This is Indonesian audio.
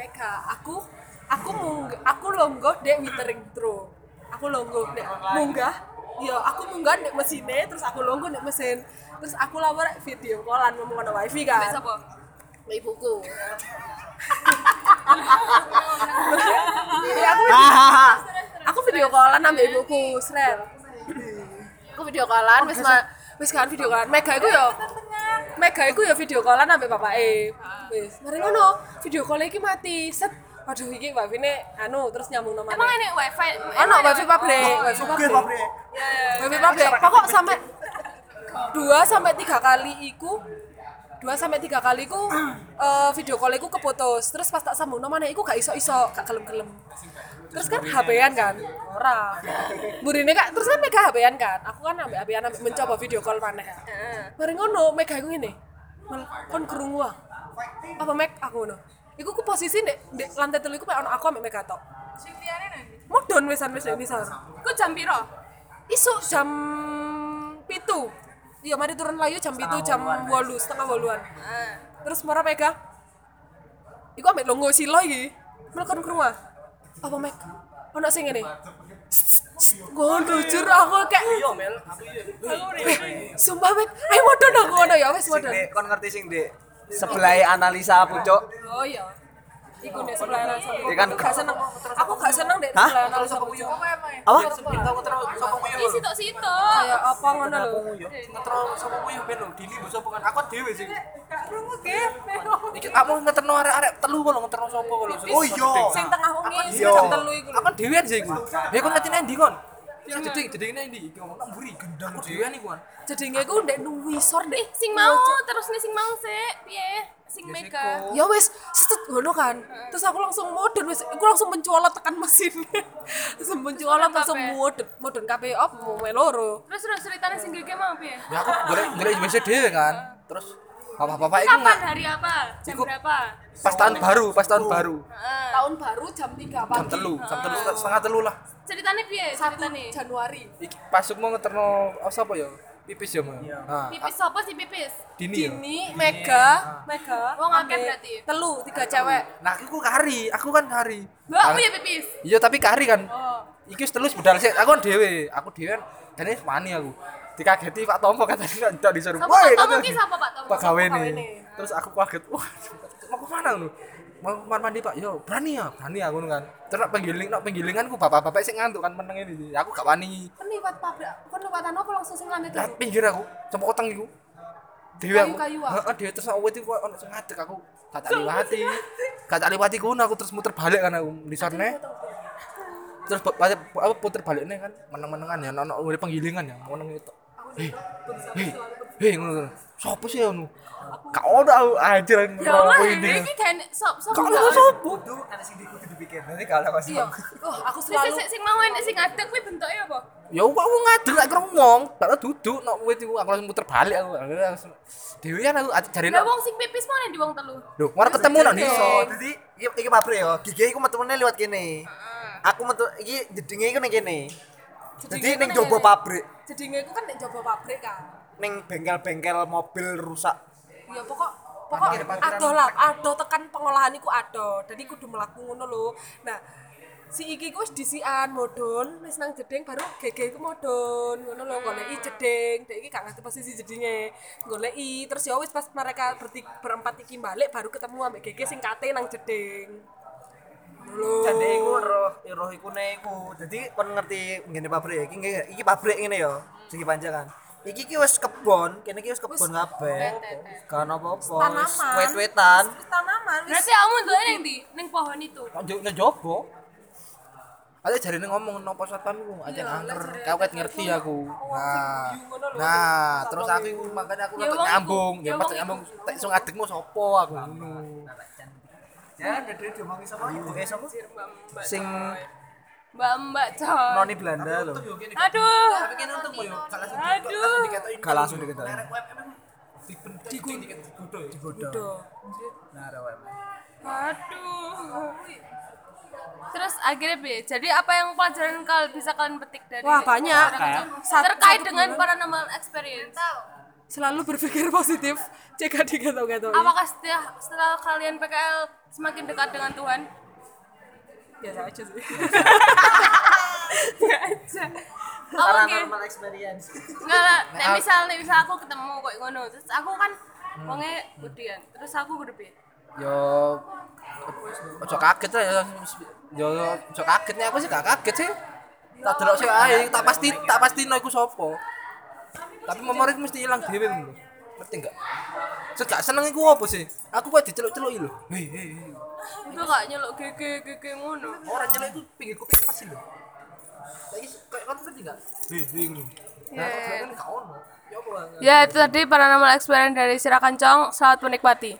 Mega aku aku munggah aku longgo dek withering throw aku longgo dek munggah. Iya aku munggah dek mesinnya terus aku longgo dek mesin. Terus aku lawar video callan ngomong ada wifi kan. Mbak sapa? Mbak ibuku. Aku aku video callan sama ibuku sret aku video callan wis wis kan video callan. Mega iku yo Mega iku yo video callan sampe bapake. Wis mari ngono. Video call iki mati. Set. Aduh iki wifi ne anu terus nyambung nomor Emang ini wifi? ono wifi pabrik wifi pabrik. wifi pabrik. Pokok sampai dua sampai tiga kali iku dua sampai tiga kali iku eh, video call iku keputus. Terus pas tak sambung nomor iku gak iso iso gak kelem kelem terus kan HP-an kan? Ora. Burine kak terus kan mega HP-an kan? Aku kan ambek HP-an ambek mencoba video call maneh. Kan mari ngono mega iku ngene. Kon krungu ah. Apa meg? Aku ngono. Iku ku posisi ndek ndek lantai telu iku mek ono aku ambek mega tok. Sing liyane nanti. modon wisan wis ini sar Ku jam piro? isuk jam pitu iya mari turun layu jam pitu jam walu setengah waluan. Heeh. terus marah mega? Iku ambek longo silo iki. Melekon ke rumah. Apa meg ono sing ngene? Gue jujur aku kayak Iya Mel, aku iya. eh, sumpah meg ayo modon aku ngono ya wes modon. kon ngerti sing dek. Sebelah analisa aku cok. oh iya. Iku deh sebelah Iya kan? aku gak seneng aku gak seneng deh sebelah anak sama aku Apa? Ih sitok-sitok. kayak apa ngono lho? ngetro sama kuyu ben lho? Dini mbok sapa kan? Aku dhewe sih. Krungu ge iki aku ngeterno arek-arek telu kok lho ngeterno sapa kok lho? Oh iya. sing tengah wengi sing telu iku aku dhewean sih iku. Ya kon ngerti endi kon? Sing jeding jeding endi? Iki ngomong nang mburi gendang dhewean iku kan jadinya iku ndek nuwisor Ih, deh sing mau terus nih sing mau sih. Piye? Mega. ya wes set ngono kan? Terus aku langsung modern wes aku langsung mencolot tekan mesin. Langsung mencolot langsung modern modern kabeh. Op mau meloro Terus terus ceritanya sing gege mau piye? ya? Aku golek golek WC dhewe kan. Terus bapak-bapak iku Kapan hari apa? Jam Iku- berapa? pas tahun baru pas tahun baru. Tahun baru jam 3 pagi. Jam telu jam telu setengah telu lah. Ceritanya piye? 1 Ceritanya. Januari. Pas mau ngeterno oh, sapa ya pipis ya mau nah Pipis sapa sih pipis? dini ya? Dini Mega Mega. Wong akeh ambek berarti. telu tiga cewek. Nah aku kari aku kan kari. Mbak, aku ya pipis. iya tapi kari kan. Oh. iki wis terus budal sih aku kan dhewe. Aku dhewe kan jane wani aku. Dikageti Pak Tompo katanya tidak disuruh. Woi Pak katanya. ki sapa Pak Tomo? Pak gawe Pak nih Gawene. terus aku kaget wah mau ke mana lu mau kamar mandi pak? Yo berani ya? Berani aku kan. Terus penggiling nak penggilinganku bapak-bapak sih ngantuk kan meneng ini. Aku gak wani. Kan liwat pabrik kan liwatan apa langsung sing lantai telu pinggir aku sama kotang iku. Dewe aku. Heeh terus aku itu ono sing ngadeg aku. Gak tak liwati. gak tak liwati kuno aku terus muter balik kan aku di sana. Terus apa puter baliknya kan meneng-menengan ya ono ono penggilingan ya meneng itu. Hei hei ngono sopo sih gak ono aku anjir Ya Allah, ngeropo ini kan sop sop. gak ono sopo Kudu ada sing dikudu dipikir. Nanti kalau iya oh aku selalu sing sing mau enek sing ngadeg kuwi bentuknya apa? ya aku aku ngadeg lek ngomong tau duduk nok iku aku langsung muter balik aku langsung dewean aku jarine Lah wong sing pipis mana di wong telu? lho mari ketemu nak nih iso. Dadi iki pabrik yo. Gigi iku metune liwat kene. Aku metu iki jedinge iku ning kene. Jadi Jedinge ning ning- pabrik, jadinya iku kan nek coba pabrik kan ning bengkel-bengkel mobil rusak. ya pokok pokok ado lah ado tekan pengolahan iku ado jadi kudu melaku ngono lho nah si iki ku wis disian modon wis nang jeding baru gege iku modon ngono lho goleki jeding dek iki gak ngerti posisi jedinge goleki terus ya wis pas mereka berti, berempat iki balik baru ketemu ambek gege sing kate nang jeding Jane iku roh roh iku ne iku. Dadi kon ngerti ngene pabrik iki iki pabrik ngene yo. Segi panjangan. Iki ki wis kebon, kene ki wis kebon kabeh. Kan apa-apa. wis tanaman Wet-wetan. Tanaman Berarti kamu ndelok ning ndi? Ning pohon itu. Njo njobo. Ada jarine ngomong nopo satpam ku, aja angker. Kau ket ngerti aku. Nah, nah, terus aku iku makanya aku Ya nonton wong iku, nyambung, ya ya pas wong nyambung tek iso ngadegmu sapa aku ngono. Ya, dadi diomongi sapa? Oke, sapa? Sing Mbak-mbak coy. noni Belanda lho. Aduh. Tapi kene untung yo, gak langsung Aduh. Gak langsung. Digodo. Digodo. Nah, ada WM. Aduh. Terus akhirnya B. Jadi apa yang pelajaran kal bisa kalian petik dari Wah, banyak. Satu- terkait satu dengan bulan. paranormal experience? selalu berpikir positif jika digatal-gatal Apakah setelah, setelah kalian PKL semakin dekat dengan Tuhan? Biasa aja sih. Aja. Oh, oke. paranormal experience. Enggak lah, nek misal nek misal aku ketemu kok ngono, terus aku kan wonge udian, terus aku piye? yo ojo kaget lah ya yo ojo kaget nih aku sih gak kaget sih. Tak delok sih ae tak pasti tak pasti no iku sapa. Tapi memori mesti hilang dhewe ngerti enggak Terus gak seneng iku apa sih? Aku kok diceluk-celuk lho. Hei hei. Itu gak nyeluk gege gege ngono. orang nyeluk itu pinggir kuping pas lho lagi kayak kan ngerti enggak hei hei ngono nah kan gak ono ya Ya itu tadi paranormal experience dari Sirakancong. Selamat menikmati.